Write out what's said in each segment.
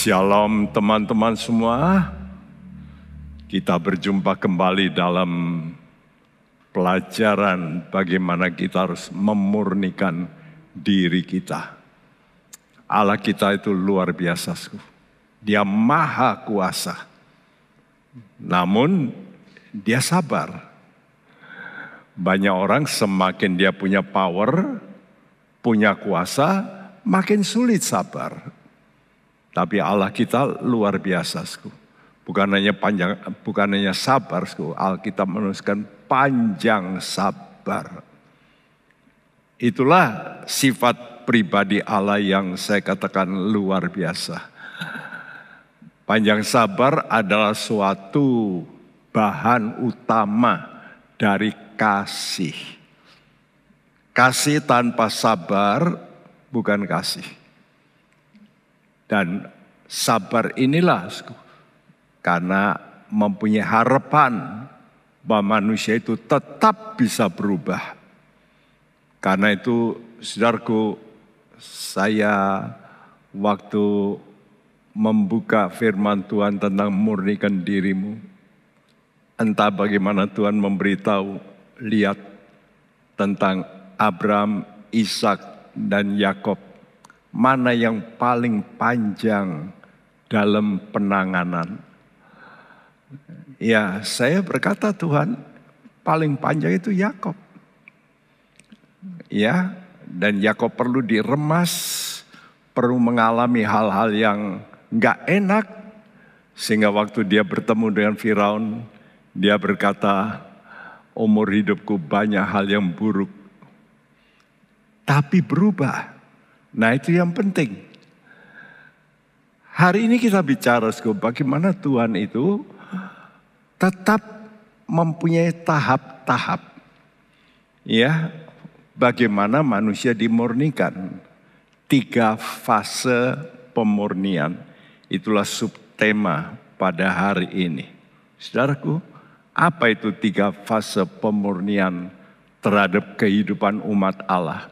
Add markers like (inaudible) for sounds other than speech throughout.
Shalom teman-teman semua. Kita berjumpa kembali dalam pelajaran bagaimana kita harus memurnikan diri kita. Allah kita itu luar biasa. Dia maha kuasa. Namun dia sabar. Banyak orang semakin dia punya power, punya kuasa, makin sulit sabar. Tapi Allah kita luar biasa. Bukan hanya panjang, bukan hanya sabar. Alkitab menuliskan panjang sabar. Itulah sifat pribadi Allah yang saya katakan luar biasa. Panjang sabar adalah suatu bahan utama dari kasih. Kasih tanpa sabar bukan kasih. Dan sabar inilah karena mempunyai harapan bahwa manusia itu tetap bisa berubah. Karena itu saudaraku saya waktu membuka firman Tuhan tentang murnikan dirimu. Entah bagaimana Tuhan memberitahu lihat tentang Abraham, Ishak, dan Yakob. Mana yang paling panjang dalam penanganan? Ya, saya berkata Tuhan, paling panjang itu Yakob. Ya, dan Yakob perlu diremas, perlu mengalami hal-hal yang nggak enak, sehingga waktu dia bertemu dengan Firaun, dia berkata, umur hidupku banyak hal yang buruk. Tapi berubah. Nah itu yang penting. Hari ini kita bicara bagaimana Tuhan itu tetap mempunyai tahap-tahap. Ya, bagaimana manusia dimurnikan. Tiga fase pemurnian. Itulah subtema pada hari ini. Saudaraku, apa itu tiga fase pemurnian terhadap kehidupan umat Allah?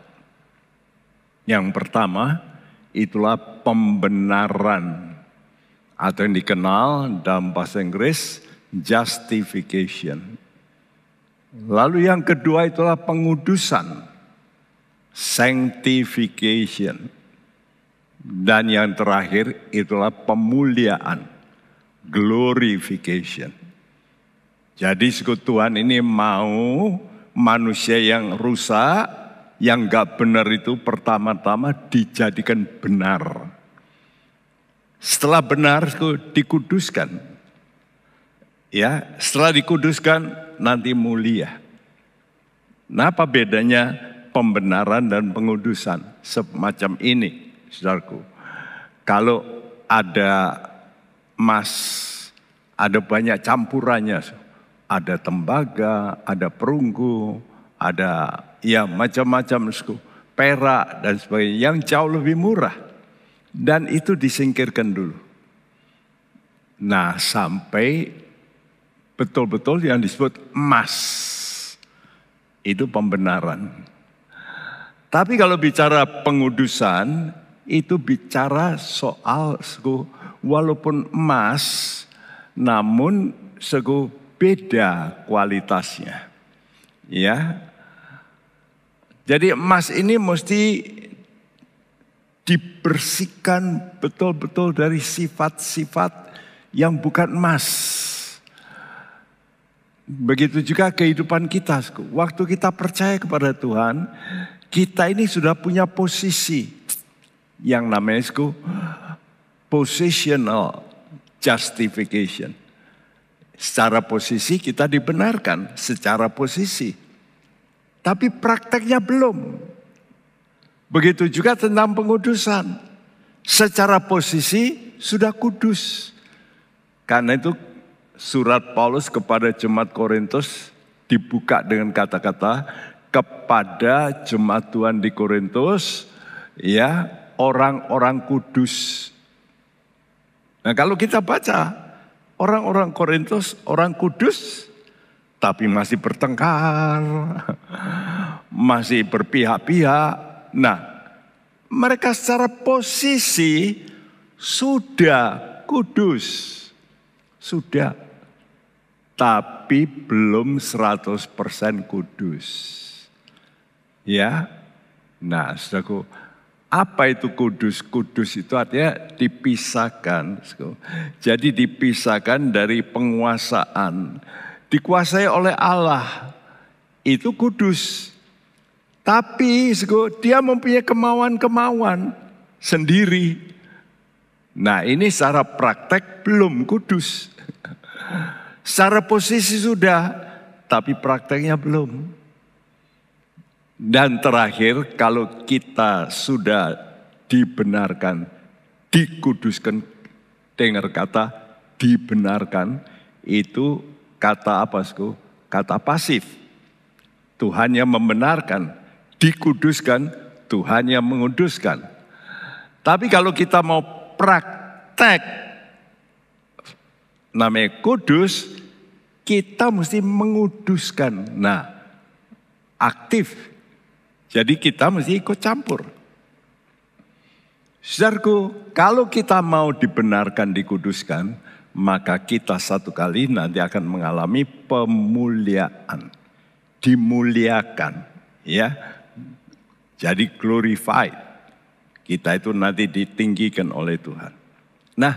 Yang pertama, itulah pembenaran atau yang dikenal dalam bahasa Inggris justification. Lalu yang kedua itulah pengudusan, sanctification. Dan yang terakhir itulah pemuliaan, glorification. Jadi sekutuan ini mau manusia yang rusak, yang gak benar itu pertama-tama dijadikan benar. Setelah benar dikuduskan. Ya, setelah dikuduskan nanti mulia. Nah apa bedanya pembenaran dan pengudusan semacam ini, saudaraku? Kalau ada emas, ada banyak campurannya, ada tembaga, ada perunggu, ada ya macam-macam perak dan sebagainya yang jauh lebih murah. Dan itu disingkirkan dulu. Nah sampai betul-betul yang disebut emas. Itu pembenaran. Tapi kalau bicara pengudusan, itu bicara soal walaupun emas, namun segu beda kualitasnya. Ya. Jadi emas ini mesti dibersihkan betul-betul dari sifat-sifat yang bukan emas. Begitu juga kehidupan kita. Waktu kita percaya kepada Tuhan, kita ini sudah punya posisi yang namanya positional justification. Secara posisi kita dibenarkan, secara posisi. Tapi prakteknya belum. Begitu juga tentang pengudusan. Secara posisi sudah kudus. Karena itu surat Paulus kepada jemaat Korintus dibuka dengan kata-kata kepada jemaat Tuhan di Korintus ya orang-orang kudus. Nah kalau kita baca Orang-orang Korintus, orang kudus, tapi masih bertengkar, masih berpihak-pihak. Nah, mereka secara posisi sudah kudus. Sudah. Tapi belum 100% kudus. Ya. Nah, saudaraku, apa itu kudus? Kudus itu artinya dipisahkan. Jadi dipisahkan dari penguasaan. Dikuasai oleh Allah. Itu kudus. Tapi dia mempunyai kemauan-kemauan sendiri. Nah ini secara praktek belum kudus. Secara posisi sudah, tapi prakteknya belum. Dan terakhir, kalau kita sudah dibenarkan, dikuduskan, dengar kata dibenarkan, itu kata apa, sku? Kata pasif. Tuhan yang membenarkan, dikuduskan, Tuhan yang menguduskan. Tapi kalau kita mau praktek, namanya kudus, kita mesti menguduskan. Nah, aktif jadi kita mesti ikut campur. Saudaraku, kalau kita mau dibenarkan, dikuduskan, maka kita satu kali nanti akan mengalami pemuliaan. Dimuliakan, ya. Jadi glorified. Kita itu nanti ditinggikan oleh Tuhan. Nah,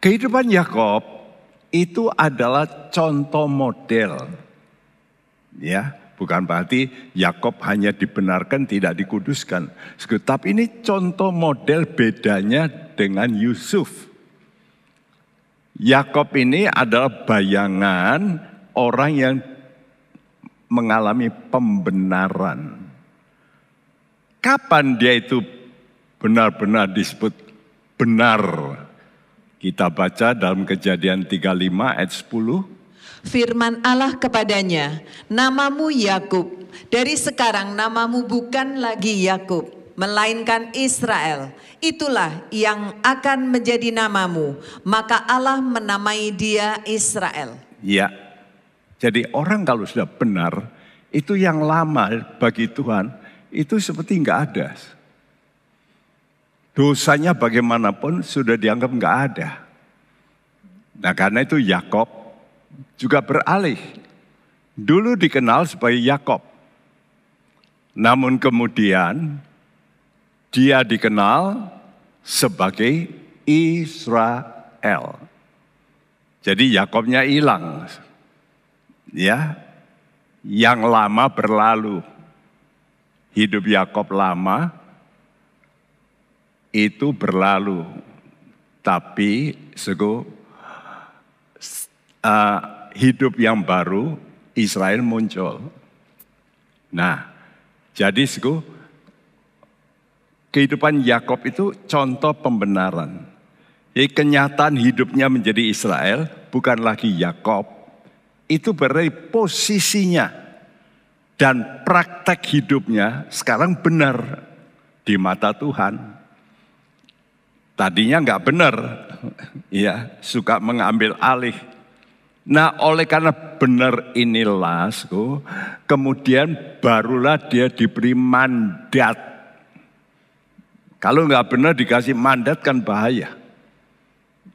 kehidupan Yakob itu adalah contoh model. Ya, Bukan berarti Yakob hanya dibenarkan tidak dikuduskan. Tapi ini contoh model bedanya dengan Yusuf. Yakob ini adalah bayangan orang yang mengalami pembenaran. Kapan dia itu benar-benar disebut benar? Kita baca dalam kejadian 35 ayat 10 firman Allah kepadanya, "Namamu Yakub. Dari sekarang namamu bukan lagi Yakub, melainkan Israel. Itulah yang akan menjadi namamu." Maka Allah menamai dia Israel. Ya. Jadi orang kalau sudah benar, itu yang lama bagi Tuhan itu seperti nggak ada. Dosanya bagaimanapun sudah dianggap nggak ada. Nah karena itu Yakob juga beralih. Dulu dikenal sebagai Yakob. Namun kemudian dia dikenal sebagai Israel. Jadi Yakobnya hilang. Ya. Yang lama berlalu. Hidup Yakob lama itu berlalu. Tapi sego uh, hidup yang baru Israel muncul. Nah, jadi sku, kehidupan Yakob itu contoh pembenaran. Jadi kenyataan hidupnya menjadi Israel bukan lagi Yakob. Itu berarti posisinya dan praktek hidupnya sekarang benar di mata Tuhan. Tadinya nggak benar, (laughs) ya suka mengambil alih Nah oleh karena benar inilah, kemudian barulah dia diberi mandat. Kalau nggak benar dikasih mandat kan bahaya.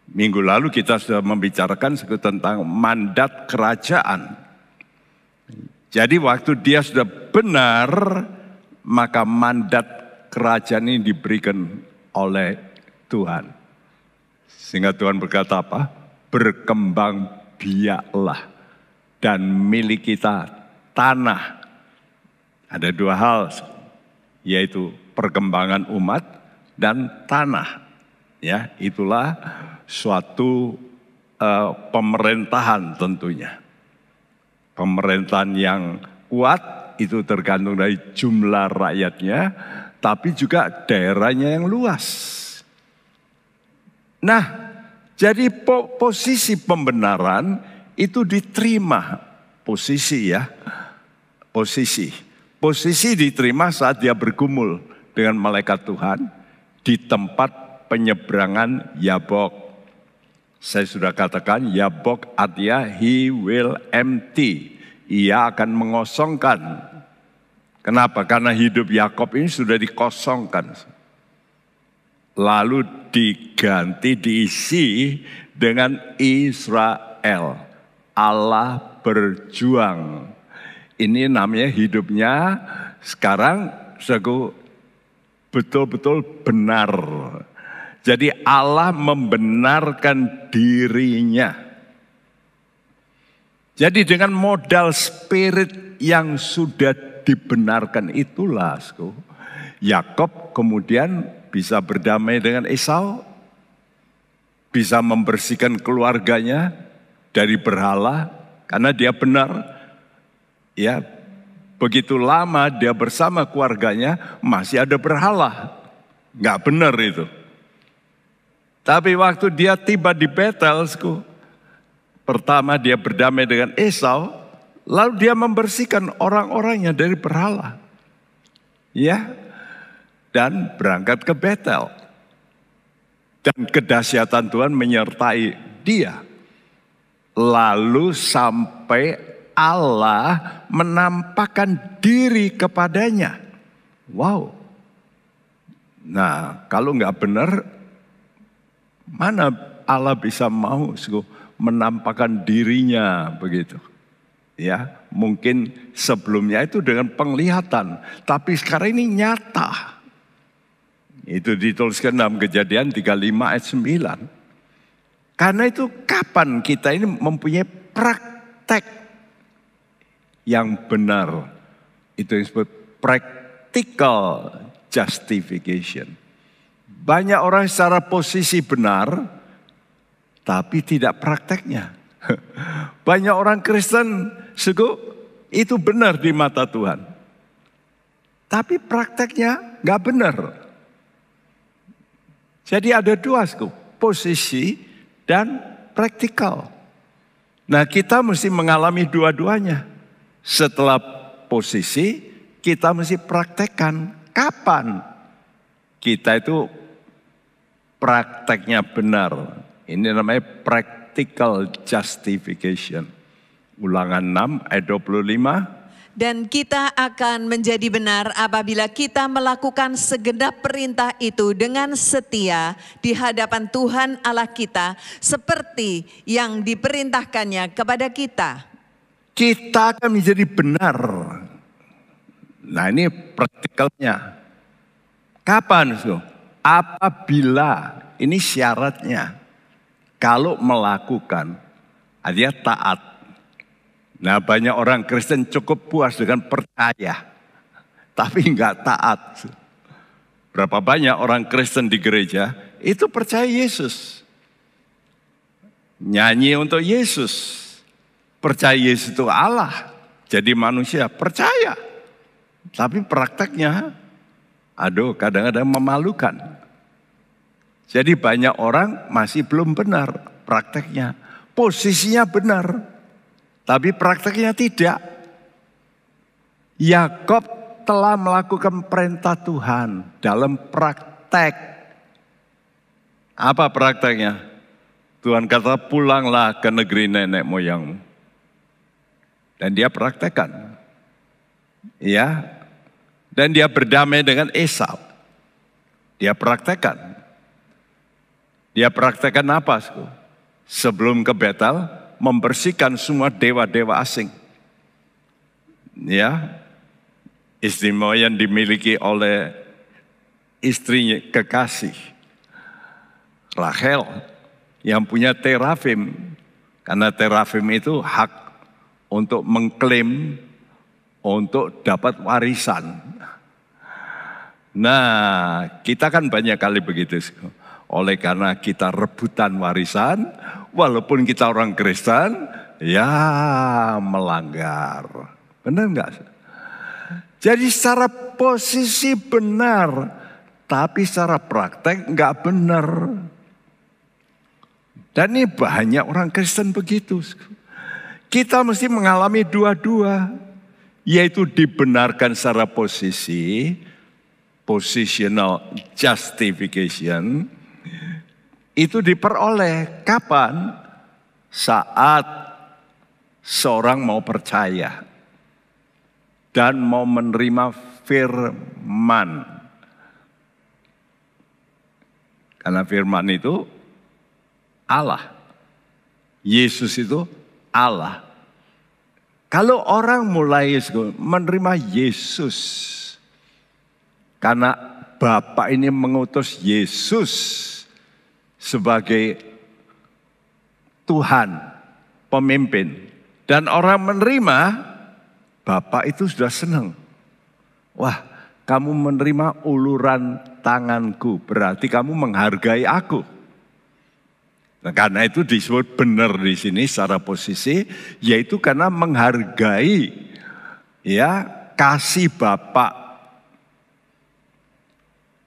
Minggu lalu kita sudah membicarakan tentang mandat kerajaan. Jadi waktu dia sudah benar, maka mandat kerajaan ini diberikan oleh Tuhan. Sehingga Tuhan berkata apa? Berkembang biaklah dan milik kita tanah. Ada dua hal, yaitu perkembangan umat dan tanah. Ya, itulah suatu uh, pemerintahan tentunya. Pemerintahan yang kuat itu tergantung dari jumlah rakyatnya, tapi juga daerahnya yang luas. Nah, jadi po posisi pembenaran itu diterima. Posisi ya, posisi. Posisi diterima saat dia bergumul dengan malaikat Tuhan di tempat penyeberangan Yabok. Saya sudah katakan Yabok artinya he will empty. Ia akan mengosongkan. Kenapa? Karena hidup Yakob ini sudah dikosongkan. lalu diganti diisi dengan Israel. Allah berjuang. Ini namanya hidupnya sekarang seku betul-betul benar. Jadi Allah membenarkan dirinya. Jadi dengan modal spirit yang sudah dibenarkan itulah, Yakob kemudian bisa berdamai dengan Esau, bisa membersihkan keluarganya dari berhala karena dia benar. Ya, begitu lama dia bersama keluarganya masih ada berhala. Nggak benar itu. Tapi waktu dia tiba di Betel, pertama dia berdamai dengan Esau, lalu dia membersihkan orang-orangnya dari berhala. Ya, dan berangkat ke Betel. Dan kedahsyatan Tuhan menyertai dia. Lalu sampai Allah menampakkan diri kepadanya. Wow. Nah, kalau nggak benar, mana Allah bisa mau menampakkan dirinya begitu. Ya, mungkin sebelumnya itu dengan penglihatan, tapi sekarang ini nyata. Itu dituliskan dalam kejadian 35 ayat 9. Karena itu kapan kita ini mempunyai praktek yang benar. Itu yang disebut practical justification. Banyak orang secara posisi benar, tapi tidak prakteknya. (laughs) Banyak orang Kristen suku itu benar di mata Tuhan. Tapi prakteknya nggak benar. Jadi ada dua sku, posisi dan praktikal. Nah kita mesti mengalami dua-duanya. Setelah posisi kita mesti praktekkan kapan kita itu prakteknya benar. Ini namanya practical justification. Ulangan 6 ayat 25 dan kita akan menjadi benar apabila kita melakukan segenap perintah itu dengan setia di hadapan Tuhan Allah kita seperti yang diperintahkannya kepada kita. Kita akan menjadi benar. Nah ini praktikalnya. Kapan? So? Apabila ini syaratnya. Kalau melakukan, dia taat Nah banyak orang Kristen cukup puas dengan percaya. Tapi nggak taat. Berapa banyak orang Kristen di gereja itu percaya Yesus. Nyanyi untuk Yesus. Percaya Yesus itu Allah. Jadi manusia percaya. Tapi prakteknya aduh kadang-kadang memalukan. Jadi banyak orang masih belum benar prakteknya. Posisinya benar, tapi prakteknya tidak. Yakob telah melakukan perintah Tuhan dalam praktek. Apa prakteknya? Tuhan kata pulanglah ke negeri nenek moyangmu. Dan dia praktekkan. Ya. Dan dia berdamai dengan Esau. Dia praktekkan. Dia praktekkan apa? Sebelum ke Betel, membersihkan semua dewa-dewa asing. Ya, istimewa yang dimiliki oleh istrinya kekasih. Rachel yang punya terafim. Karena terafim itu hak untuk mengklaim untuk dapat warisan. Nah, kita kan banyak kali begitu. Oleh karena kita rebutan warisan, walaupun kita orang Kristen, ya melanggar. Benar enggak? Jadi secara posisi benar, tapi secara praktek enggak benar. Dan ini banyak orang Kristen begitu. Kita mesti mengalami dua-dua, yaitu dibenarkan secara posisi, positional justification, itu diperoleh kapan? Saat seorang mau percaya dan mau menerima firman. Karena firman itu Allah. Yesus itu Allah. Kalau orang mulai menerima Yesus karena Bapak ini mengutus Yesus sebagai Tuhan, pemimpin. Dan orang menerima, Bapak itu sudah senang. Wah, kamu menerima uluran tanganku, berarti kamu menghargai aku. Nah, karena itu disebut benar di sini secara posisi, yaitu karena menghargai ya kasih Bapak.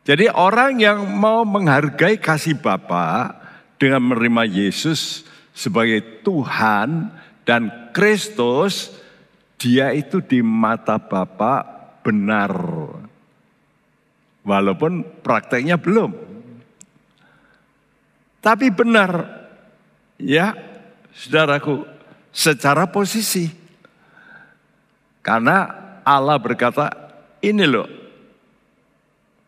Jadi orang yang mau menghargai kasih Bapak dengan menerima Yesus sebagai Tuhan dan Kristus, dia itu di mata Bapa benar. Walaupun prakteknya belum. Tapi benar, ya saudaraku, secara posisi. Karena Allah berkata, ini loh,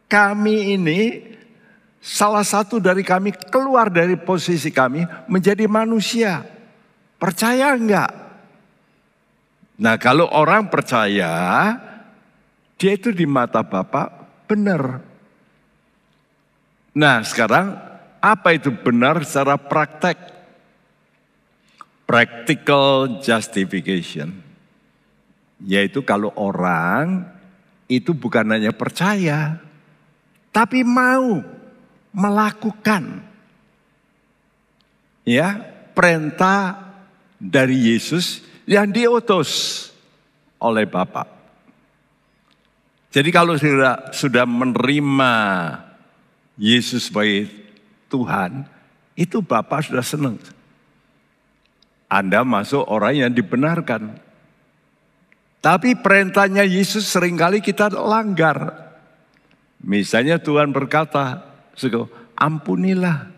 kami ini salah satu dari kami keluar dari posisi kami menjadi manusia. Percaya enggak? Nah kalau orang percaya, dia itu di mata Bapak benar. Nah sekarang apa itu benar secara praktek? Practical justification. Yaitu kalau orang itu bukan hanya percaya, tapi mau melakukan ya perintah dari Yesus yang diutus oleh Bapa. Jadi kalau sudah sudah menerima Yesus sebagai Tuhan, itu Bapak sudah senang. Anda masuk orang yang dibenarkan. Tapi perintahnya Yesus sering kali kita langgar. Misalnya Tuhan berkata, ampunilah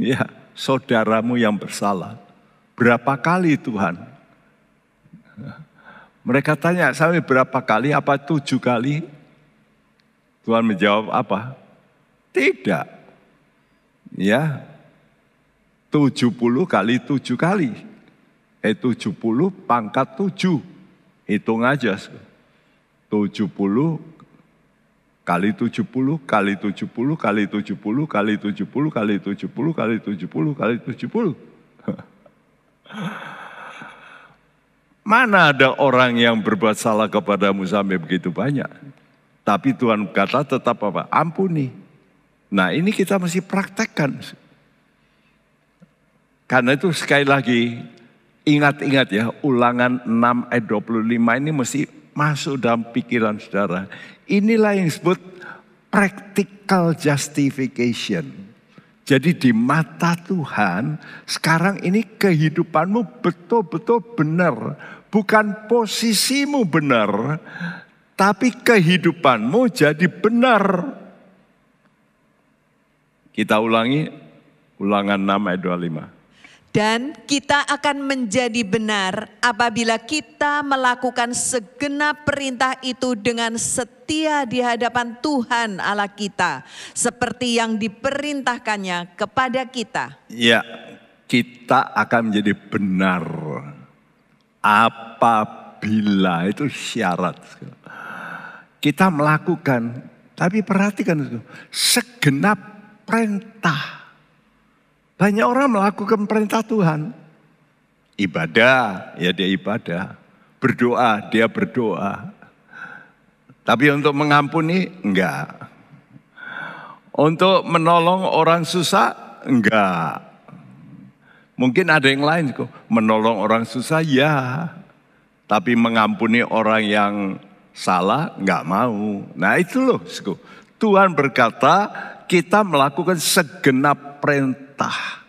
ya saudaramu yang bersalah. Berapa kali Tuhan? Mereka tanya, sampai berapa kali? Apa tujuh kali? Tuhan menjawab apa? Tidak. Ya, tujuh puluh kali tujuh kali. Eh tujuh puluh pangkat tujuh. Hitung aja. Tujuh puluh kali 70 kali 70 kali 70 kali 70 kali 70 kali 70 kali 70. (laughs) Mana ada orang yang berbuat salah kepadamu sampai begitu banyak. Tapi Tuhan kata tetap apa? Ampuni. Nah ini kita mesti praktekkan. Karena itu sekali lagi ingat-ingat ya ulangan 6 ayat 25 ini mesti masuk dalam pikiran saudara. Inilah yang disebut practical justification. Jadi di mata Tuhan, sekarang ini kehidupanmu betul-betul benar. Bukan posisimu benar, tapi kehidupanmu jadi benar. Kita ulangi, ulangan 6 ayat 25. Dan kita akan menjadi benar apabila kita melakukan segenap perintah itu dengan setia di hadapan Tuhan Allah kita. Seperti yang diperintahkannya kepada kita. Ya, kita akan menjadi benar apabila itu syarat. Kita melakukan, tapi perhatikan segenap perintah banyak orang melakukan perintah Tuhan. Ibadah, ya dia ibadah. Berdoa, dia berdoa. Tapi untuk mengampuni, enggak. Untuk menolong orang susah, enggak. Mungkin ada yang lain kok, menolong orang susah ya. Tapi mengampuni orang yang salah, enggak mau. Nah itu loh, Tuhan berkata kita melakukan segenap perintah.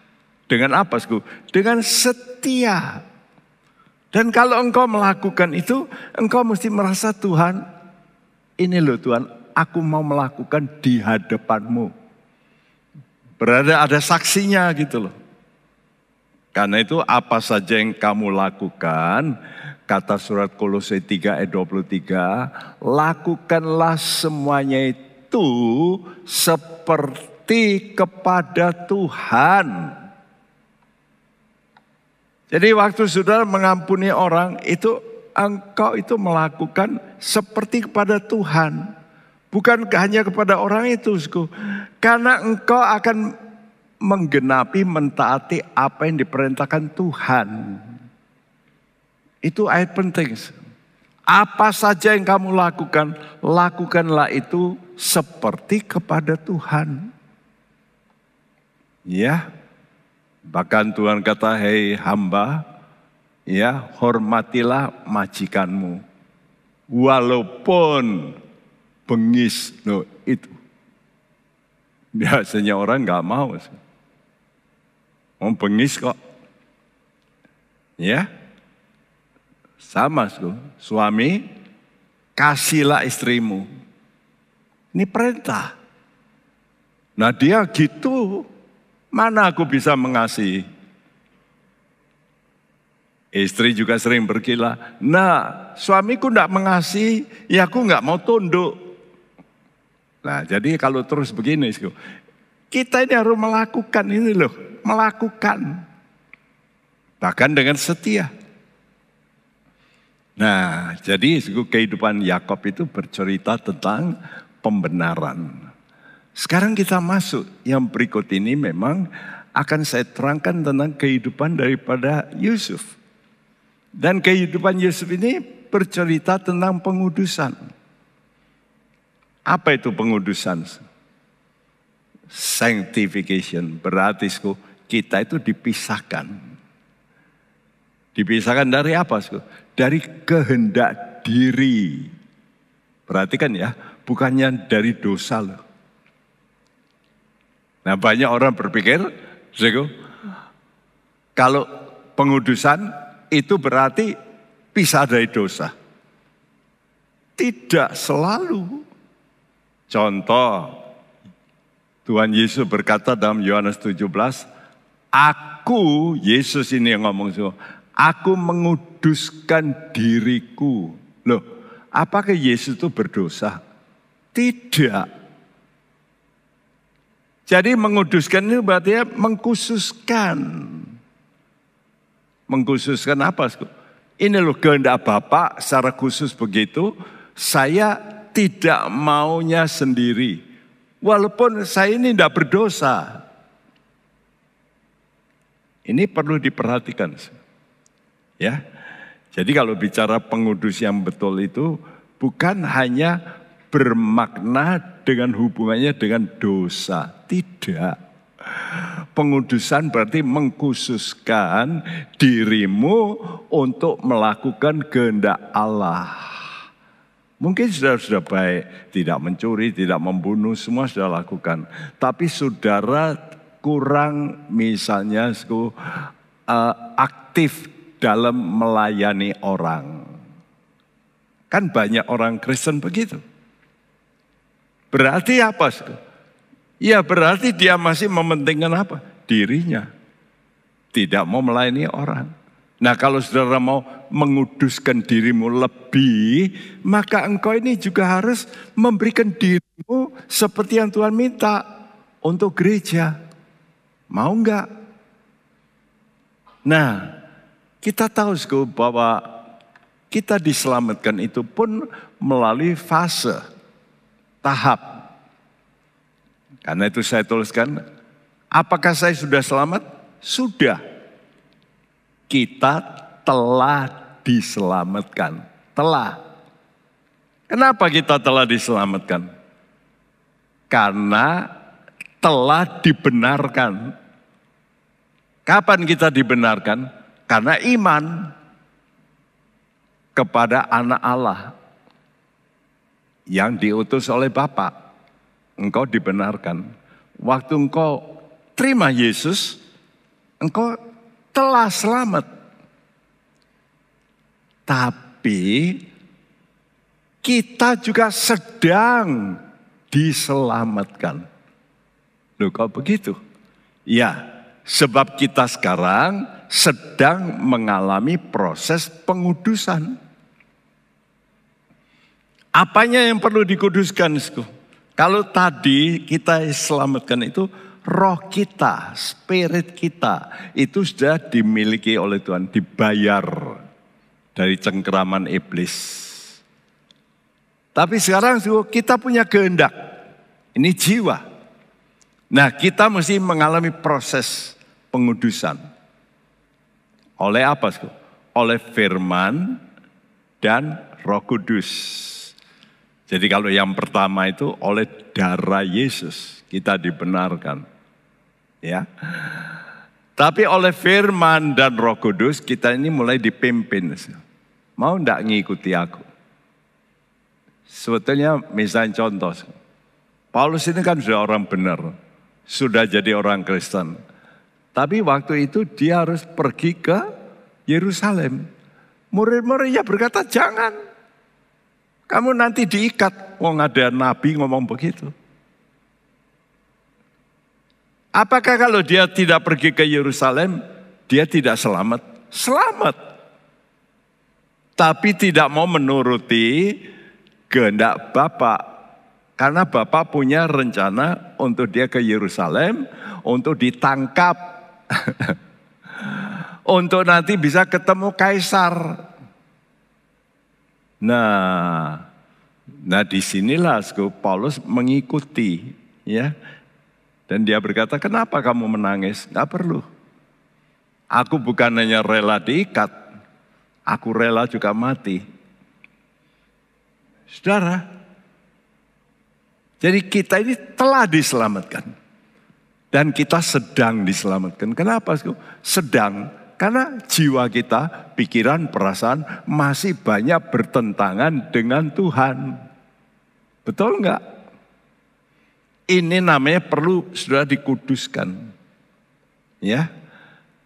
Dengan apa, Sku? Dengan setia. Dan kalau engkau melakukan itu, engkau mesti merasa Tuhan, ini loh Tuhan, aku mau melakukan di hadapanmu. Berada ada saksinya gitu loh. Karena itu apa saja yang kamu lakukan, kata surat Kolose 3 ayat 23, lakukanlah semuanya itu seperti seperti kepada Tuhan. Jadi waktu saudara mengampuni orang itu engkau itu melakukan seperti kepada Tuhan. Bukan hanya kepada orang itu. Karena engkau akan menggenapi, mentaati apa yang diperintahkan Tuhan. Itu ayat penting. Apa saja yang kamu lakukan, lakukanlah itu seperti kepada Tuhan. Ya, bahkan Tuhan kata, hei hamba, ya hormatilah majikanmu. Walaupun bengis, no, itu. Biasanya orang nggak mau. Mau bengis kok. Ya. Sama suami kasihlah istrimu. Ini perintah. Nah dia gitu, mana aku bisa mengasihi? Istri juga sering berkila, nah suamiku tidak mengasihi, ya aku nggak mau tunduk. Nah jadi kalau terus begini, kita ini harus melakukan ini loh, melakukan. Bahkan dengan setia. Nah, jadi kehidupan Yakob itu bercerita tentang pembenaran. Sekarang kita masuk yang berikut ini memang akan saya terangkan tentang kehidupan daripada Yusuf. Dan kehidupan Yusuf ini bercerita tentang pengudusan. Apa itu pengudusan? Sanctification berarti kita itu dipisahkan. Dipisahkan dari apa? Dari kehendak diri. Perhatikan ya, bukannya dari dosa loh. Nah banyak orang berpikir, kalau pengudusan itu berarti pisah dari dosa. Tidak selalu. Contoh, Tuhan Yesus berkata dalam Yohanes 17, Aku, Yesus ini yang ngomong semua, aku menguduskan diriku. Loh, apakah Yesus itu berdosa? Tidak. Jadi menguduskan itu berarti mengkhususkan. Mengkhususkan apa? Ini loh kehendak Bapak secara khusus begitu. Saya tidak maunya sendiri. Walaupun saya ini tidak berdosa. Ini perlu diperhatikan. Ya. Jadi kalau bicara pengudus yang betul itu bukan hanya bermakna dengan hubungannya dengan dosa. Tidak. Pengudusan berarti mengkhususkan dirimu untuk melakukan kehendak Allah. Mungkin sudah sudah baik, tidak mencuri, tidak membunuh, semua sudah lakukan. Tapi saudara kurang misalnya uh, aktif dalam melayani orang. Kan banyak orang Kristen begitu. Berarti apa? Ya berarti dia masih mementingkan apa? Dirinya. Tidak mau melayani orang. Nah kalau saudara mau menguduskan dirimu lebih, maka engkau ini juga harus memberikan dirimu seperti yang Tuhan minta untuk gereja. Mau enggak? Nah, kita tahu bahwa kita diselamatkan itu pun melalui fase tahap. Karena itu saya tuliskan, apakah saya sudah selamat? Sudah. Kita telah diselamatkan. Telah. Kenapa kita telah diselamatkan? Karena telah dibenarkan. Kapan kita dibenarkan? Karena iman kepada anak Allah yang diutus oleh Bapa, engkau dibenarkan. Waktu engkau terima Yesus, engkau telah selamat. Tapi kita juga sedang diselamatkan. Loh kok begitu? Ya, sebab kita sekarang sedang mengalami proses pengudusan. Apanya yang perlu dikuduskan? Kalau tadi kita selamatkan itu roh kita, spirit kita itu sudah dimiliki oleh Tuhan, dibayar dari cengkeraman iblis. Tapi sekarang kita punya kehendak. Ini jiwa. Nah kita mesti mengalami proses pengudusan. Oleh apa? Oleh firman dan roh kudus. Jadi kalau yang pertama itu oleh darah Yesus kita dibenarkan ya. Tapi oleh firman dan roh kudus kita ini mulai dipimpin. Mau tidak ngikuti aku? Sebetulnya misalnya contoh, Paulus ini kan sudah orang benar, sudah jadi orang Kristen. Tapi waktu itu dia harus pergi ke Yerusalem. Murid-muridnya berkata, jangan. Kamu nanti diikat. Wong ada nabi ngomong begitu. Apakah kalau dia tidak pergi ke Yerusalem, dia tidak selamat? Selamat. Tapi tidak mau menuruti kehendak Bapak. Karena Bapak punya rencana untuk dia ke Yerusalem, untuk ditangkap. (laughs) untuk nanti bisa ketemu kaisar. Nah, nah di sinilah Paulus mengikuti ya dan dia berkata, kenapa kamu menangis? Gak perlu. Aku bukan hanya rela diikat, aku rela juga mati. Saudara, jadi kita ini telah diselamatkan. Dan kita sedang diselamatkan. Kenapa? Sedang. Karena jiwa kita, pikiran, perasaan masih banyak bertentangan dengan Tuhan. Betul enggak? Ini namanya perlu sudah dikuduskan. Ya.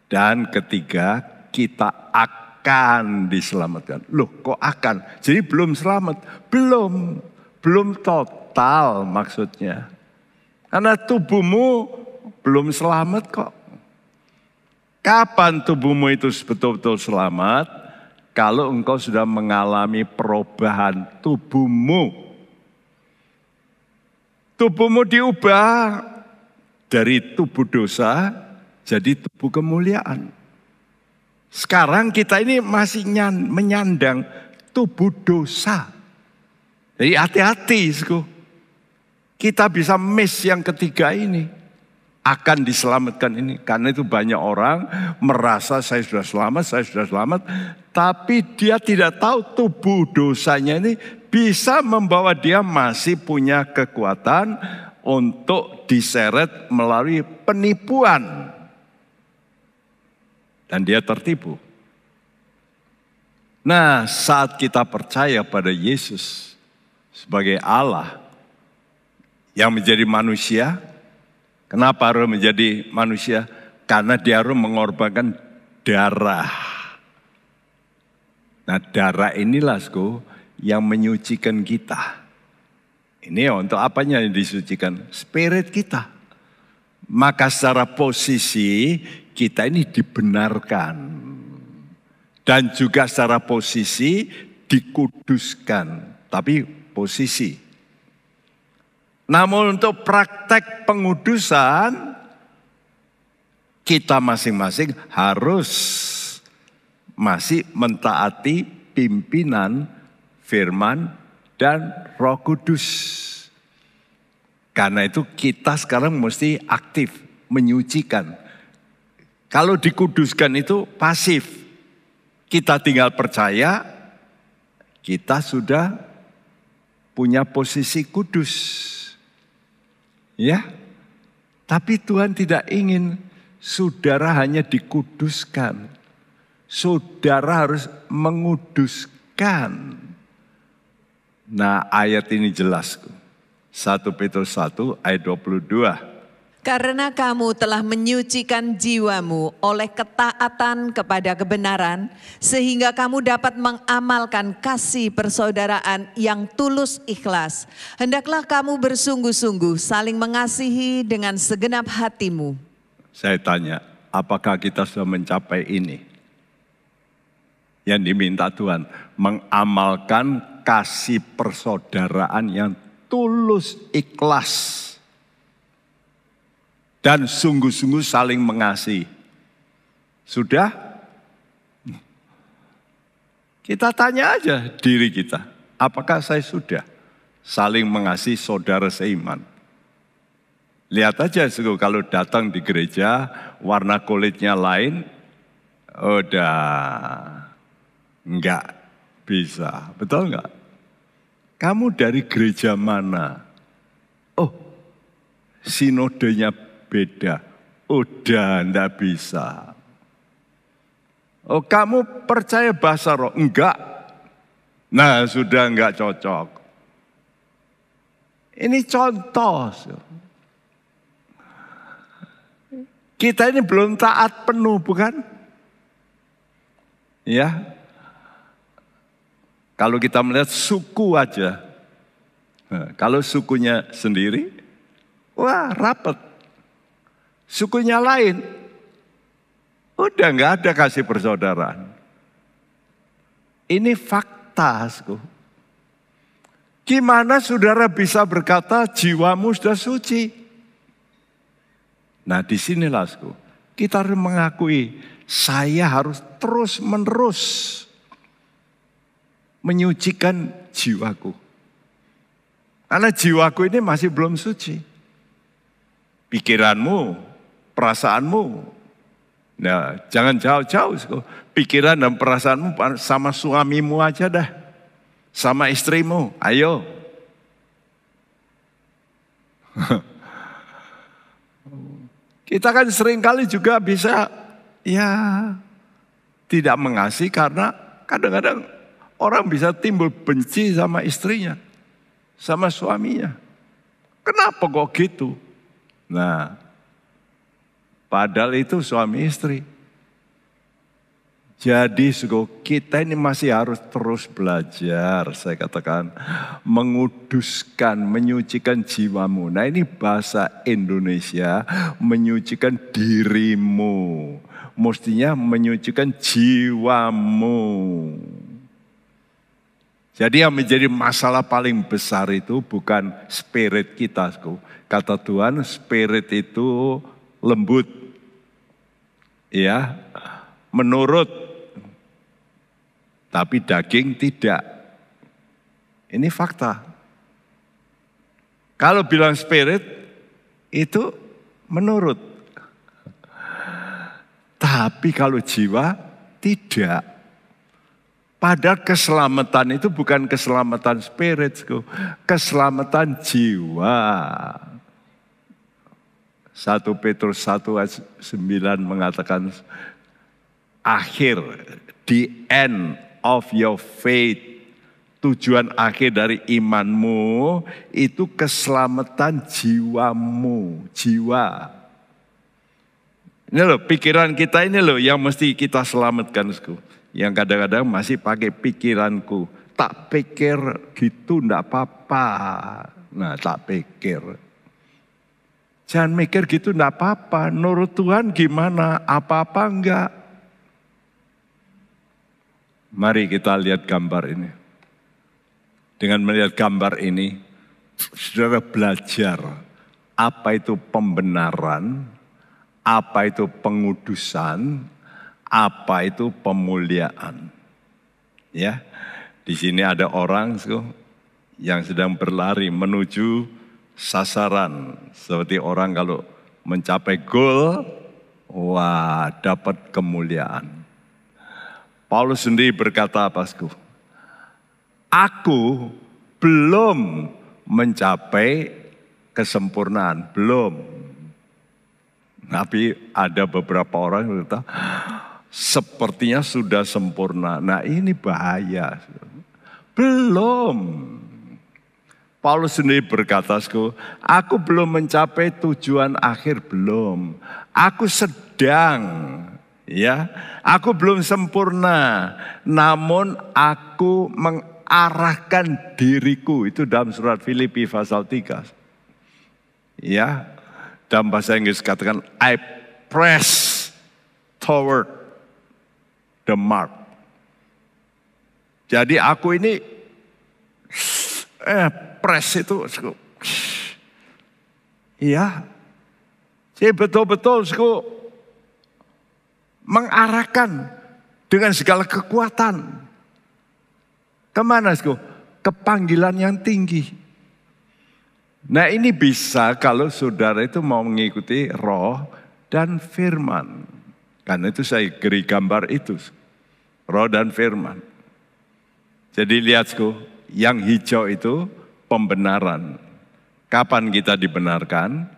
Dan ketiga, kita akan diselamatkan. Loh, kok akan? Jadi belum selamat? Belum. Belum total maksudnya. Karena tubuhmu belum selamat kok. Kapan tubuhmu itu betul-betul selamat? Kalau engkau sudah mengalami perubahan tubuhmu Tubuhmu diubah dari tubuh dosa jadi tubuh kemuliaan. Sekarang kita ini masih nyan, menyandang tubuh dosa. Jadi hati-hati, kita bisa miss yang ketiga ini. Akan diselamatkan ini. Karena itu banyak orang merasa saya sudah selamat, saya sudah selamat. Tapi dia tidak tahu tubuh dosanya ini bisa membawa dia masih punya kekuatan untuk diseret melalui penipuan. Dan dia tertipu. Nah, saat kita percaya pada Yesus sebagai Allah yang menjadi manusia, kenapa harus menjadi manusia? Karena dia harus mengorbankan darah. Nah, darah inilah, yang menyucikan kita. Ini untuk apanya yang disucikan? Spirit kita. Maka secara posisi kita ini dibenarkan. Dan juga secara posisi dikuduskan. Tapi posisi. Namun untuk praktek pengudusan, kita masing-masing harus masih mentaati pimpinan firman, dan roh kudus. Karena itu kita sekarang mesti aktif, menyucikan. Kalau dikuduskan itu pasif. Kita tinggal percaya, kita sudah punya posisi kudus. Ya, tapi Tuhan tidak ingin saudara hanya dikuduskan. Saudara harus menguduskan. Nah ayat ini jelas. 1 Petrus 1 ayat 22. Karena kamu telah menyucikan jiwamu oleh ketaatan kepada kebenaran, sehingga kamu dapat mengamalkan kasih persaudaraan yang tulus ikhlas. Hendaklah kamu bersungguh-sungguh saling mengasihi dengan segenap hatimu. Saya tanya, apakah kita sudah mencapai ini? Yang diminta Tuhan, mengamalkan kasih persaudaraan yang tulus, ikhlas, dan sungguh-sungguh saling mengasihi. Sudah? Kita tanya aja diri kita, apakah saya sudah saling mengasihi saudara seiman? Lihat aja kalau datang di gereja warna kulitnya lain, udah enggak bisa, betul enggak? Kamu dari gereja mana? Oh, sinodenya beda. Udah enggak bisa. Oh kamu percaya bahasa roh? Enggak. Nah sudah enggak cocok. Ini contoh. Kita ini belum taat penuh bukan? Ya. Kalau kita melihat suku aja. Nah, kalau sukunya sendiri, wah rapat. Sukunya lain, udah nggak ada kasih persaudaraan. Ini fakta, suku. Gimana saudara bisa berkata jiwamu sudah suci? Nah di sinilah suku. Kita harus mengakui saya harus terus menerus menyucikan jiwaku. Karena jiwaku ini masih belum suci. Pikiranmu perasaanmu. Nah, jangan jauh-jauh. Pikiran dan perasaanmu sama suamimu aja dah. Sama istrimu, ayo. (laughs) Kita kan sering kali juga bisa ya tidak mengasihi karena kadang-kadang orang bisa timbul benci sama istrinya, sama suaminya. Kenapa kok gitu? Nah, Padahal itu suami istri. Jadi kita ini masih harus terus belajar, saya katakan, menguduskan, menyucikan jiwamu. Nah ini bahasa Indonesia, menyucikan dirimu. Mestinya menyucikan jiwamu. Jadi yang menjadi masalah paling besar itu bukan spirit kita. Kata Tuhan, spirit itu lembut, ya, menurut, tapi daging tidak. Ini fakta. Kalau bilang spirit, itu menurut. Tapi kalau jiwa, tidak. Padahal keselamatan itu bukan keselamatan spirit, keselamatan jiwa. 1 Petrus 1 ayat 9 mengatakan akhir, the end of your faith, tujuan akhir dari imanmu itu keselamatan jiwamu, jiwa. Ini loh pikiran kita ini loh yang mesti kita selamatkan. Yang kadang-kadang masih pakai pikiranku. Tak pikir gitu ndak apa-apa. Nah tak pikir. Jangan mikir gitu enggak apa-apa. Nurut Tuhan gimana? Apa-apa enggak? Mari kita lihat gambar ini. Dengan melihat gambar ini, saudara belajar apa itu pembenaran, apa itu pengudusan, apa itu pemuliaan. Ya, di sini ada orang yang sedang berlari menuju sasaran. Seperti orang kalau mencapai goal, wah dapat kemuliaan. Paulus sendiri berkata apa? Aku belum mencapai kesempurnaan, belum. Tapi ada beberapa orang yang berkata, sepertinya sudah sempurna. Nah ini bahaya. Belum. Paulus sendiri berkata, aku belum mencapai tujuan akhir belum. Aku sedang, ya, aku belum sempurna. Namun aku mengarahkan diriku. Itu dalam surat Filipi pasal 3. Ya, dalam bahasa Inggris katakan, I press toward the mark. Jadi aku ini eh, pres itu. Iya. Saya betul-betul mengarahkan dengan segala kekuatan. Ke mana sku? Kepanggilan yang tinggi. Nah ini bisa kalau saudara itu mau mengikuti roh dan firman. Karena itu saya beri gambar itu. Roh dan firman. Jadi lihat yang hijau itu pembenaran. Kapan kita dibenarkan?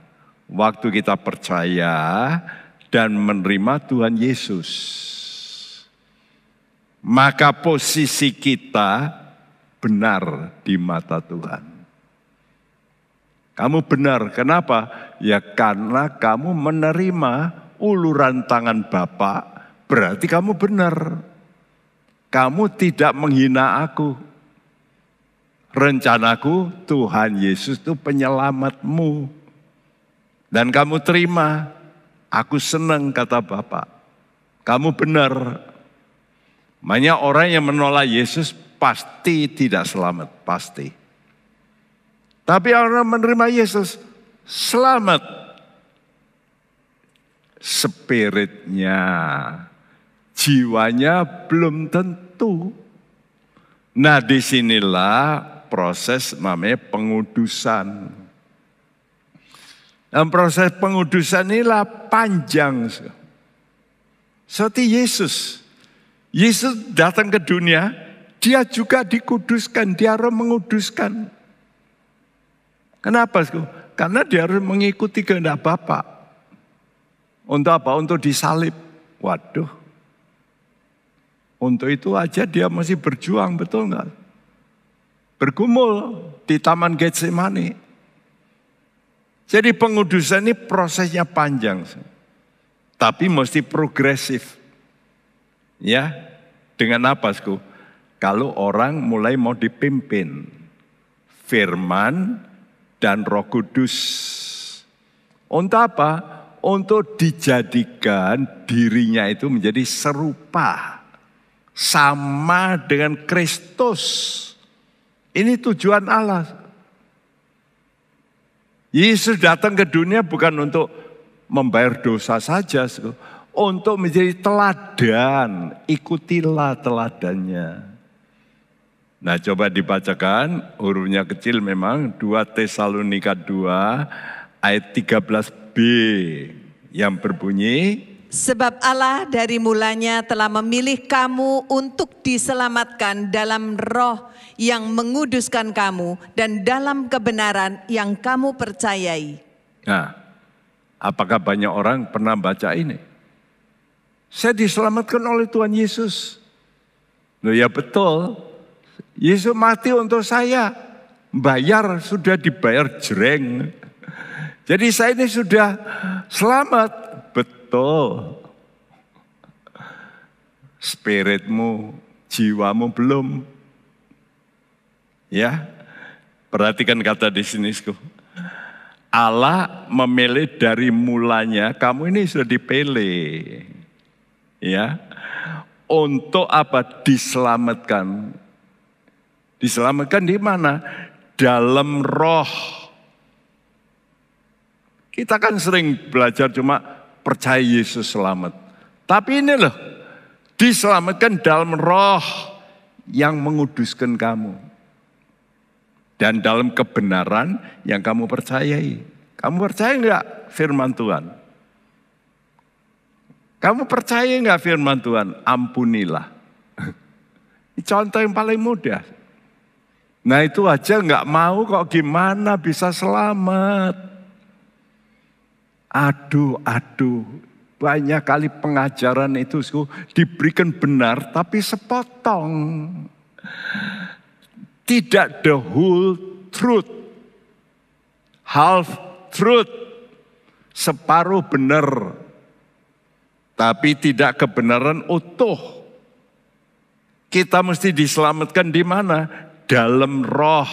Waktu kita percaya dan menerima Tuhan Yesus. Maka posisi kita benar di mata Tuhan. Kamu benar, kenapa? Ya karena kamu menerima uluran tangan Bapak, berarti kamu benar. Kamu tidak menghina aku, rencanaku Tuhan Yesus itu penyelamatmu. Dan kamu terima, aku senang kata Bapak. Kamu benar. Banyak orang yang menolak Yesus pasti tidak selamat, pasti. Tapi orang menerima Yesus selamat. Spiritnya, jiwanya belum tentu. Nah di sinilah proses namanya pengudusan. Dan proses pengudusan inilah panjang. Seperti Yesus. Yesus datang ke dunia, dia juga dikuduskan, dia harus menguduskan. Kenapa? Karena dia harus mengikuti kehendak Bapak. Untuk apa? Untuk disalib. Waduh. Untuk itu aja dia masih berjuang, betul nggak? Bergumul di Taman Getsemani. Jadi pengudusan ini prosesnya panjang. Tapi mesti progresif. Ya, dengan apa, Sku? Kalau orang mulai mau dipimpin. Firman dan roh kudus. Untuk apa? Untuk dijadikan dirinya itu menjadi serupa. Sama dengan Kristus. Ini tujuan Allah. Yesus datang ke dunia bukan untuk membayar dosa saja, untuk menjadi teladan. Ikutilah teladannya. Nah coba dibacakan, hurufnya kecil memang, 2 Tesalonika 2 ayat 13b yang berbunyi, Sebab Allah dari mulanya telah memilih kamu untuk diselamatkan dalam roh yang menguduskan kamu dan dalam kebenaran yang kamu percayai. Nah, apakah banyak orang pernah baca ini? Saya diselamatkan oleh Tuhan Yesus. Loh ya betul. Yesus mati untuk saya. Bayar sudah dibayar jreng. Jadi saya ini sudah selamat betul. Spiritmu, jiwamu belum. Ya, perhatikan kata di sini. Allah memilih dari mulanya, kamu ini sudah dipilih. Ya, untuk apa? Diselamatkan. Diselamatkan di mana? Dalam roh. Kita kan sering belajar cuma percaya Yesus selamat. Tapi ini loh, diselamatkan dalam roh yang menguduskan kamu. Dan dalam kebenaran yang kamu percayai. Kamu percaya enggak firman Tuhan? Kamu percaya enggak firman Tuhan? Ampunilah. (laughs) Contoh yang paling mudah. Nah itu aja enggak mau kok gimana bisa selamat. Aduh, aduh. Banyak kali pengajaran itu diberikan benar tapi sepotong. Tidak the whole truth. Half truth. Separuh benar. Tapi tidak kebenaran utuh. Kita mesti diselamatkan di mana? Dalam roh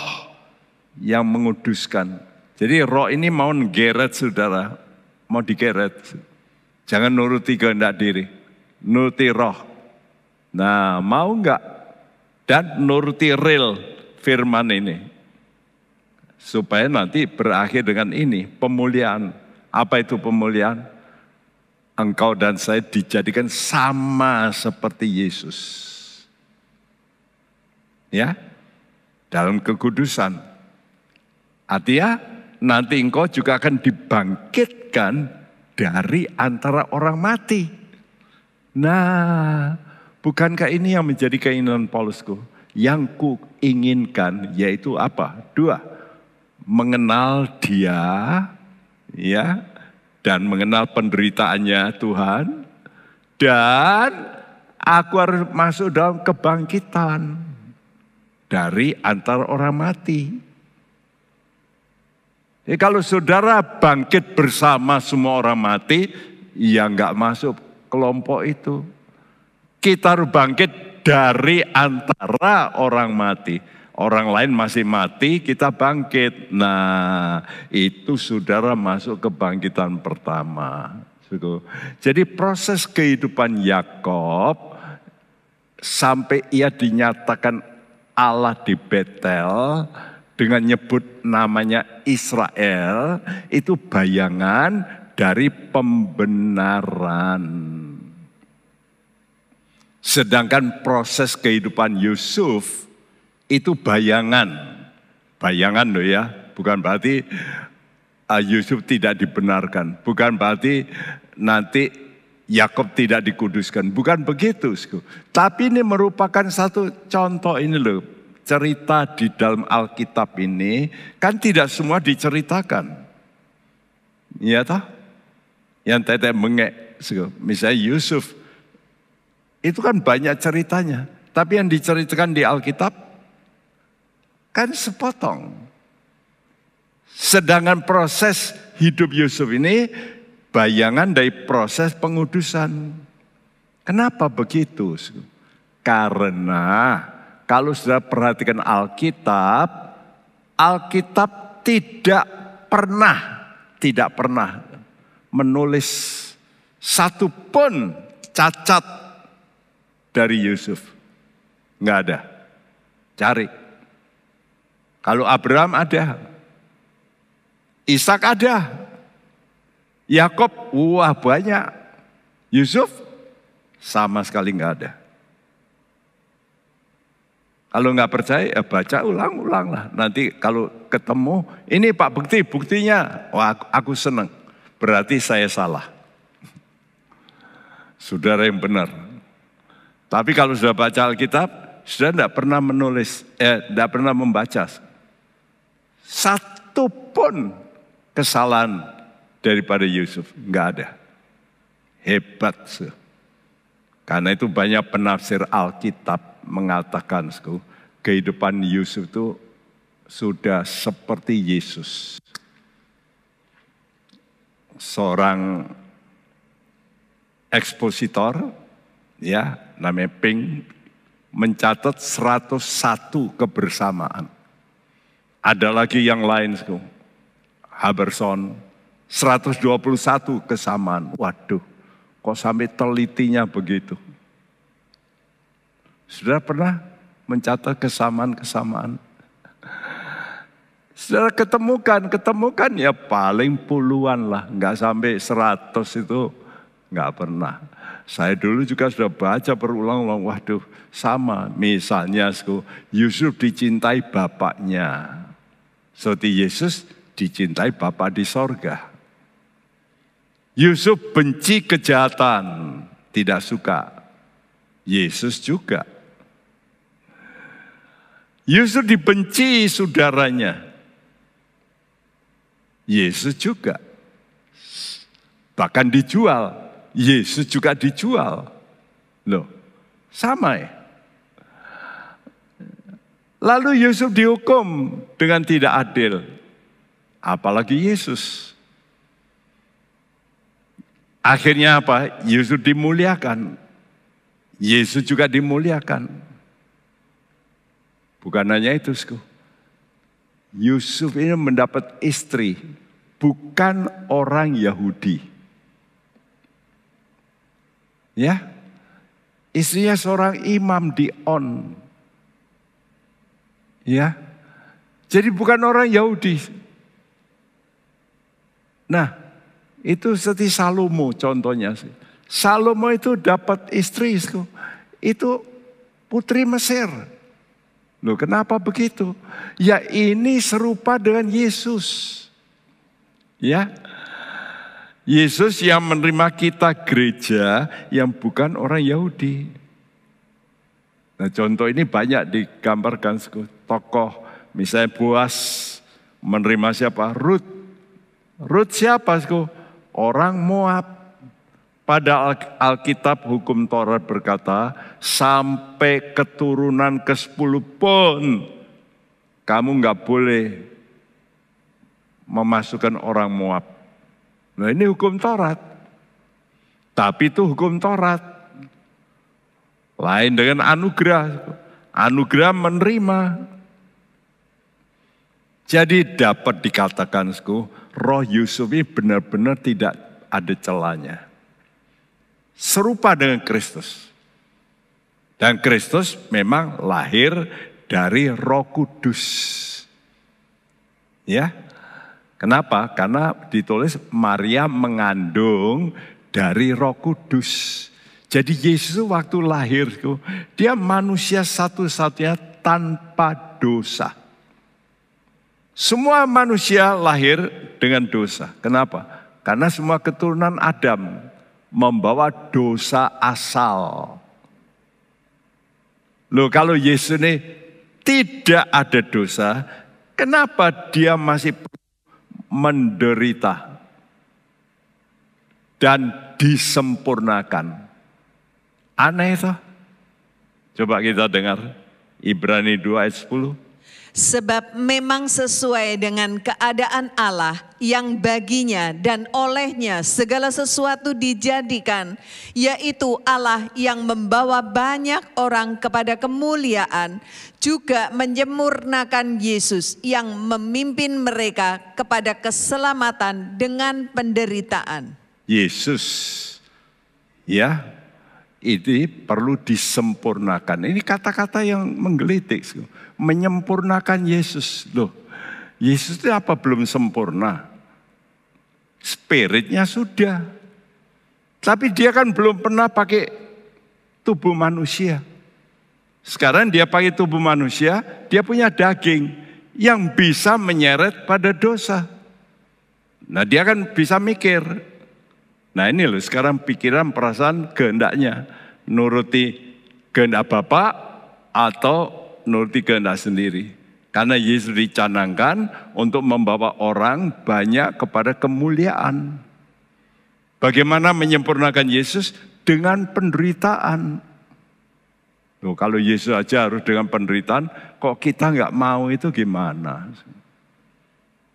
yang menguduskan. Jadi roh ini mau ngeret saudara mau digeret. Jangan nuruti kehendak diri, nuruti roh. Nah, mau enggak? Dan nuruti real firman ini. supaya nanti berakhir dengan ini pemulihan. Apa itu pemulihan? Engkau dan saya dijadikan sama seperti Yesus. Ya, dalam kekudusan. Artinya nanti engkau juga akan dibangkitkan dari antara orang mati. Nah, bukankah ini yang menjadi keinginan Paulusku? Yang ku inginkan yaitu apa? Dua, mengenal dia, ya, dan mengenal penderitaannya Tuhan, dan aku harus masuk dalam kebangkitan dari antara orang mati. Jadi kalau saudara bangkit bersama semua orang mati, ya nggak masuk kelompok itu. Kita harus bangkit dari antara orang mati. Orang lain masih mati, kita bangkit. Nah, itu saudara masuk kebangkitan pertama. Jadi proses kehidupan Yakob sampai ia dinyatakan Allah di Betel dengan nyebut namanya Israel itu bayangan dari pembenaran. Sedangkan proses kehidupan Yusuf itu bayangan. Bayangan loh ya, bukan berarti uh, Yusuf tidak dibenarkan. Bukan berarti nanti Yakob tidak dikuduskan. Bukan begitu. Tapi ini merupakan satu contoh ini loh. Cerita di dalam Alkitab ini kan tidak semua diceritakan. Iya toh? Yang teteh mengek. Misalnya Yusuf. Itu kan banyak ceritanya. Tapi yang diceritakan di Alkitab Kan sepotong. Sedangkan proses hidup Yusuf ini bayangan dari proses pengudusan. Kenapa begitu? Karena kalau sudah perhatikan Alkitab, Alkitab tidak pernah, tidak pernah menulis satu pun cacat dari Yusuf. Enggak ada. Cari. Kalau Abraham ada, Ishak ada, Yakob wah banyak, Yusuf sama sekali nggak ada. Kalau nggak percaya, ya baca ulang-ulang lah. Nanti kalau ketemu, ini Pak bukti, buktinya, wah aku, aku senang. Berarti saya salah. Saudara yang benar. Tapi kalau sudah baca Alkitab, sudah tidak pernah menulis, eh, tidak pernah membaca. Satu pun kesalahan daripada Yusuf. Enggak ada. Hebat. Karena itu banyak penafsir Alkitab mengatakan kehidupan Yusuf itu sudah seperti Yesus. Seorang ekspositor ya namanya Ping mencatat 101 kebersamaan ada lagi yang lain, Haberson, 121 kesamaan. Waduh, kok sampai telitinya begitu? Sudah pernah mencatat kesamaan-kesamaan? Sudah ketemukan, ketemukan ya paling puluhan lah, nggak sampai seratus itu nggak pernah. Saya dulu juga sudah baca berulang-ulang, waduh sama. Misalnya Yusuf dicintai bapaknya. Seperti Yesus dicintai Bapa di sorga. Yusuf benci kejahatan, tidak suka. Yesus juga. Yusuf dibenci saudaranya. Yesus juga. Bahkan dijual. Yesus juga dijual. Loh, sama ya. Lalu Yusuf dihukum dengan tidak adil. Apalagi Yesus. Akhirnya apa? Yusuf dimuliakan. Yesus juga dimuliakan. Bukan hanya itu, Yusuf ini mendapat istri, bukan orang Yahudi. Ya, istrinya seorang imam di On, Ya. Jadi bukan orang Yahudi. Nah, itu seperti Salomo contohnya. Salomo itu dapat istri itu putri Mesir. Loh kenapa begitu? Ya ini serupa dengan Yesus. Ya, Yesus yang menerima kita gereja yang bukan orang Yahudi. Nah contoh ini banyak digambarkan tokoh misalnya Boas menerima siapa? Ruth. Ruth siapa? Orang Moab. Pada Alkitab hukum Taurat berkata sampai keturunan ke sepuluh pun kamu nggak boleh memasukkan orang Moab Nah ini hukum Taurat. Tapi itu hukum Taurat. Lain dengan anugerah. Anugerah menerima. Jadi dapat dikatakan, roh Yusuf ini benar-benar tidak ada celanya. Serupa dengan Kristus. Dan Kristus memang lahir dari roh kudus. Ya, Kenapa? Karena ditulis Maria mengandung dari Roh Kudus. Jadi Yesus waktu lahir, dia manusia satu-satunya tanpa dosa. Semua manusia lahir dengan dosa. Kenapa? Karena semua keturunan Adam membawa dosa asal. Loh kalau Yesus ini tidak ada dosa, kenapa dia masih menderita dan disempurnakan. Aneh itu. Coba kita dengar Ibrani 2 ayat 10. Sebab memang sesuai dengan keadaan Allah yang baginya dan olehnya segala sesuatu dijadikan, yaitu Allah yang membawa banyak orang kepada kemuliaan, juga menyempurnakan Yesus yang memimpin mereka kepada keselamatan dengan penderitaan. Yesus, ya, ini perlu disempurnakan. Ini kata-kata yang menggelitik menyempurnakan Yesus. Loh, Yesus itu apa belum sempurna? Spiritnya sudah. Tapi dia kan belum pernah pakai tubuh manusia. Sekarang dia pakai tubuh manusia, dia punya daging yang bisa menyeret pada dosa. Nah dia kan bisa mikir. Nah ini loh sekarang pikiran perasaan kehendaknya. Nuruti kehendak Bapak atau nuruti kehendak sendiri. Karena Yesus dicanangkan untuk membawa orang banyak kepada kemuliaan. Bagaimana menyempurnakan Yesus? Dengan penderitaan. Loh, kalau Yesus aja harus dengan penderitaan, kok kita nggak mau itu gimana?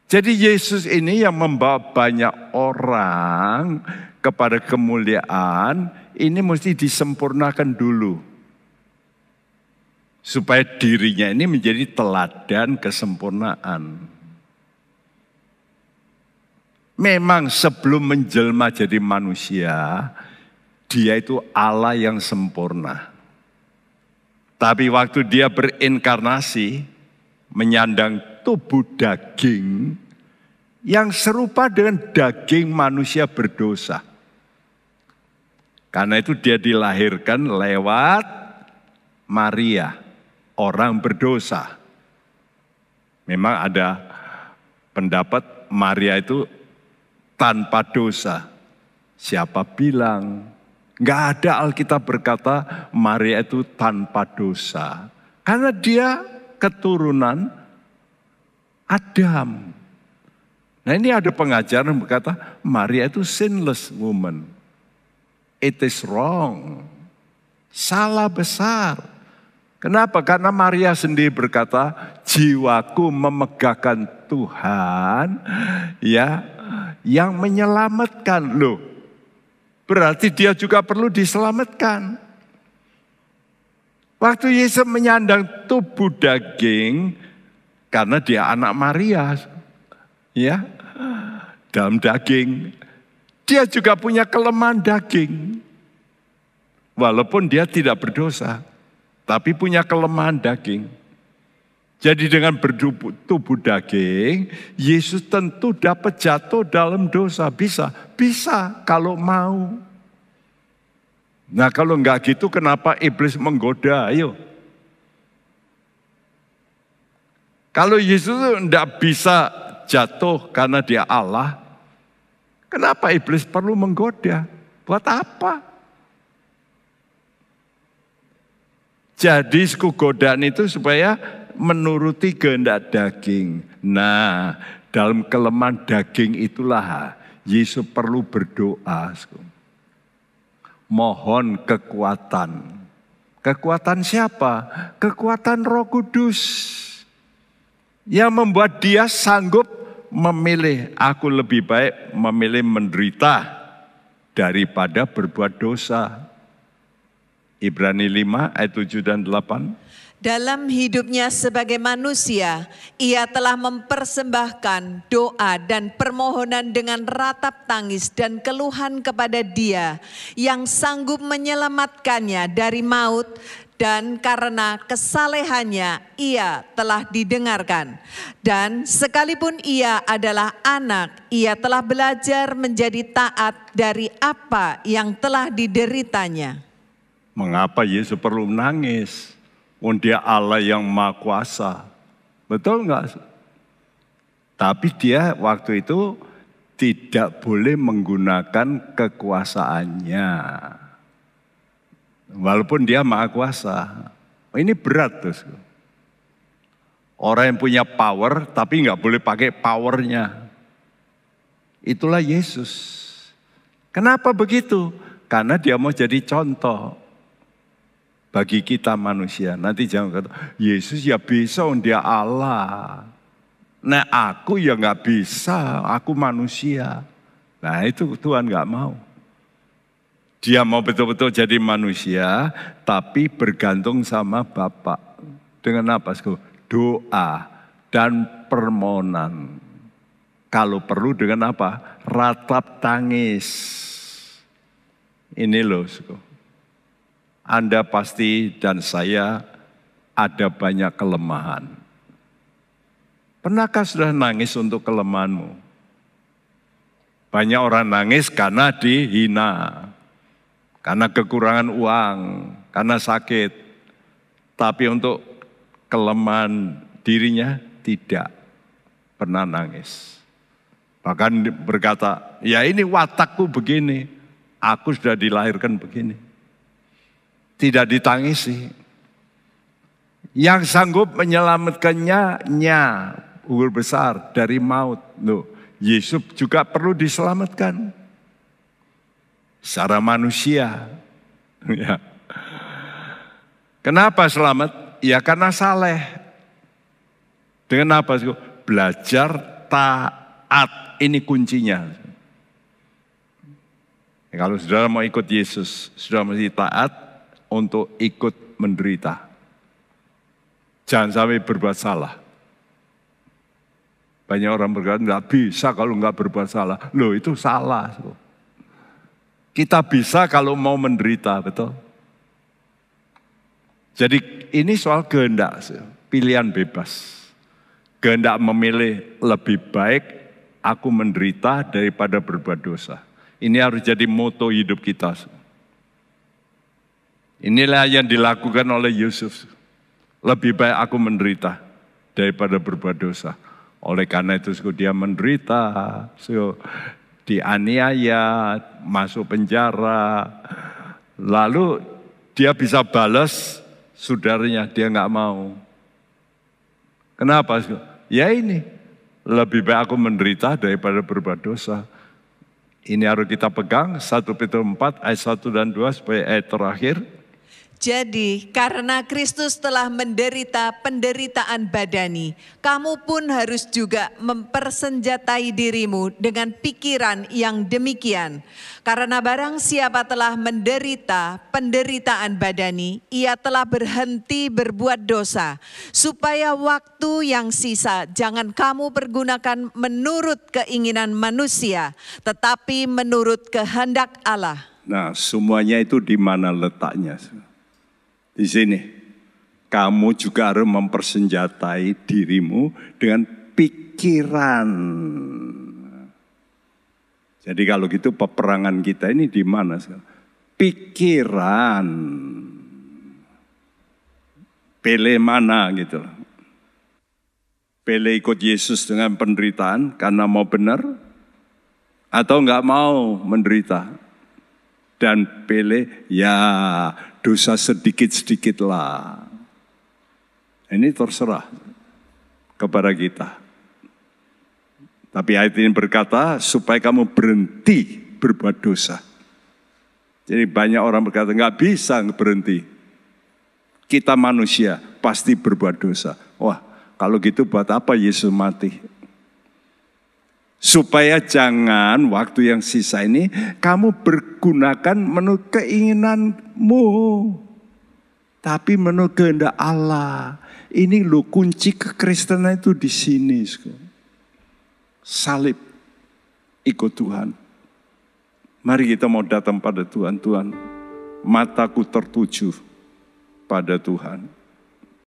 Jadi Yesus ini yang membawa banyak orang kepada kemuliaan, ini mesti disempurnakan dulu supaya dirinya ini menjadi teladan kesempurnaan. Memang sebelum menjelma jadi manusia, dia itu Allah yang sempurna. Tapi waktu dia berinkarnasi, menyandang tubuh daging yang serupa dengan daging manusia berdosa. Karena itu dia dilahirkan lewat Maria orang berdosa. Memang ada pendapat Maria itu tanpa dosa. Siapa bilang? Enggak ada Alkitab berkata Maria itu tanpa dosa. Karena dia keturunan Adam. Nah ini ada pengajaran berkata Maria itu sinless woman. It is wrong. Salah besar. Kenapa? Karena Maria sendiri berkata, jiwaku memegahkan Tuhan ya yang menyelamatkan loh. Berarti dia juga perlu diselamatkan. Waktu Yesus menyandang tubuh daging karena dia anak Maria ya dalam daging dia juga punya kelemahan daging walaupun dia tidak berdosa tapi punya kelemahan daging. Jadi dengan bertubuh daging, Yesus tentu dapat jatuh dalam dosa. Bisa, bisa kalau mau. Nah kalau enggak gitu kenapa iblis menggoda? Ayo. Kalau Yesus enggak bisa jatuh karena dia Allah, kenapa iblis perlu menggoda? Buat apa? Jadi suku godaan itu supaya menuruti kehendak daging. Nah, dalam kelemahan daging itulah Yesus perlu berdoa. Mohon kekuatan. Kekuatan siapa? Kekuatan Roh Kudus. Yang membuat dia sanggup memilih aku lebih baik memilih menderita daripada berbuat dosa. Ibrani 5 ayat 7 dan 8. Dalam hidupnya sebagai manusia, ia telah mempersembahkan doa dan permohonan dengan ratap tangis dan keluhan kepada Dia yang sanggup menyelamatkannya dari maut, dan karena kesalehannya ia telah didengarkan. Dan sekalipun ia adalah anak, ia telah belajar menjadi taat dari apa yang telah dideritanya. Mengapa Yesus perlu menangis? Oh dia Allah yang maha kuasa. Betul enggak? Tapi dia waktu itu tidak boleh menggunakan kekuasaannya. Walaupun dia maha kuasa. Ini berat tuh. Orang yang punya power tapi nggak boleh pakai powernya. Itulah Yesus. Kenapa begitu? Karena dia mau jadi contoh bagi kita manusia. Nanti jangan kata, Yesus ya bisa, dia Allah. Nah aku ya nggak bisa, aku manusia. Nah itu Tuhan nggak mau. Dia mau betul-betul jadi manusia, tapi bergantung sama Bapak. Dengan apa? Doa dan permohonan. Kalau perlu dengan apa? Ratap tangis. Ini loh. Anda pasti dan saya ada banyak kelemahan. Pernahkah sudah nangis untuk kelemahanmu? Banyak orang nangis karena dihina, karena kekurangan uang, karena sakit. Tapi untuk kelemahan dirinya tidak pernah nangis. Bahkan berkata, ya ini watakku begini, aku sudah dilahirkan begini tidak ditangisi. Yang sanggup menyelamatkannya, nya, ugur besar dari maut. Loh, Yesus juga perlu diselamatkan. Secara manusia. (laughs) Ya. Kenapa selamat? Ya karena saleh. Dengan apa? Belajar taat. Ini kuncinya. Ya, kalau saudara mau ikut Yesus, sudah mesti taat, untuk ikut menderita. Jangan sampai berbuat salah. Banyak orang berkata, nggak bisa kalau nggak berbuat salah. Loh itu salah. Kita bisa kalau mau menderita, betul? Jadi ini soal kehendak, pilihan bebas. Kehendak memilih lebih baik aku menderita daripada berbuat dosa. Ini harus jadi moto hidup kita. Inilah yang dilakukan oleh Yusuf. Lebih baik aku menderita daripada berbuat dosa. Oleh karena itu dia menderita, so, dianiaya, masuk penjara. Lalu dia bisa balas saudaranya, dia nggak mau. Kenapa? Ya ini, lebih baik aku menderita daripada berbuat dosa. Ini harus kita pegang, 1 Petrus 4 ayat 1 dan 2 supaya ayat terakhir. Jadi karena Kristus telah menderita penderitaan badani, kamu pun harus juga mempersenjatai dirimu dengan pikiran yang demikian. Karena barang siapa telah menderita penderitaan badani, ia telah berhenti berbuat dosa, supaya waktu yang sisa jangan kamu pergunakan menurut keinginan manusia, tetapi menurut kehendak Allah. Nah, semuanya itu di mana letaknya? Di sini. kamu juga harus mempersenjatai dirimu dengan pikiran. Jadi kalau gitu peperangan kita ini di mana? Pikiran. Pele mana gitu Pele ikut Yesus dengan penderitaan karena mau benar atau nggak mau menderita. Dan Pele ya dosa sedikit-sedikit lah. Ini terserah kepada kita. Tapi ayat ini berkata supaya kamu berhenti berbuat dosa. Jadi banyak orang berkata nggak bisa berhenti. Kita manusia pasti berbuat dosa. Wah kalau gitu buat apa Yesus mati? Supaya jangan waktu yang sisa ini kamu bergunakan menurut keinginanmu. Tapi menurut kehendak Allah. Ini lo kunci kekristenan itu di sini salib, ikut Tuhan. Mari kita mau datang pada Tuhan, Tuhan, mataku tertuju pada Tuhan.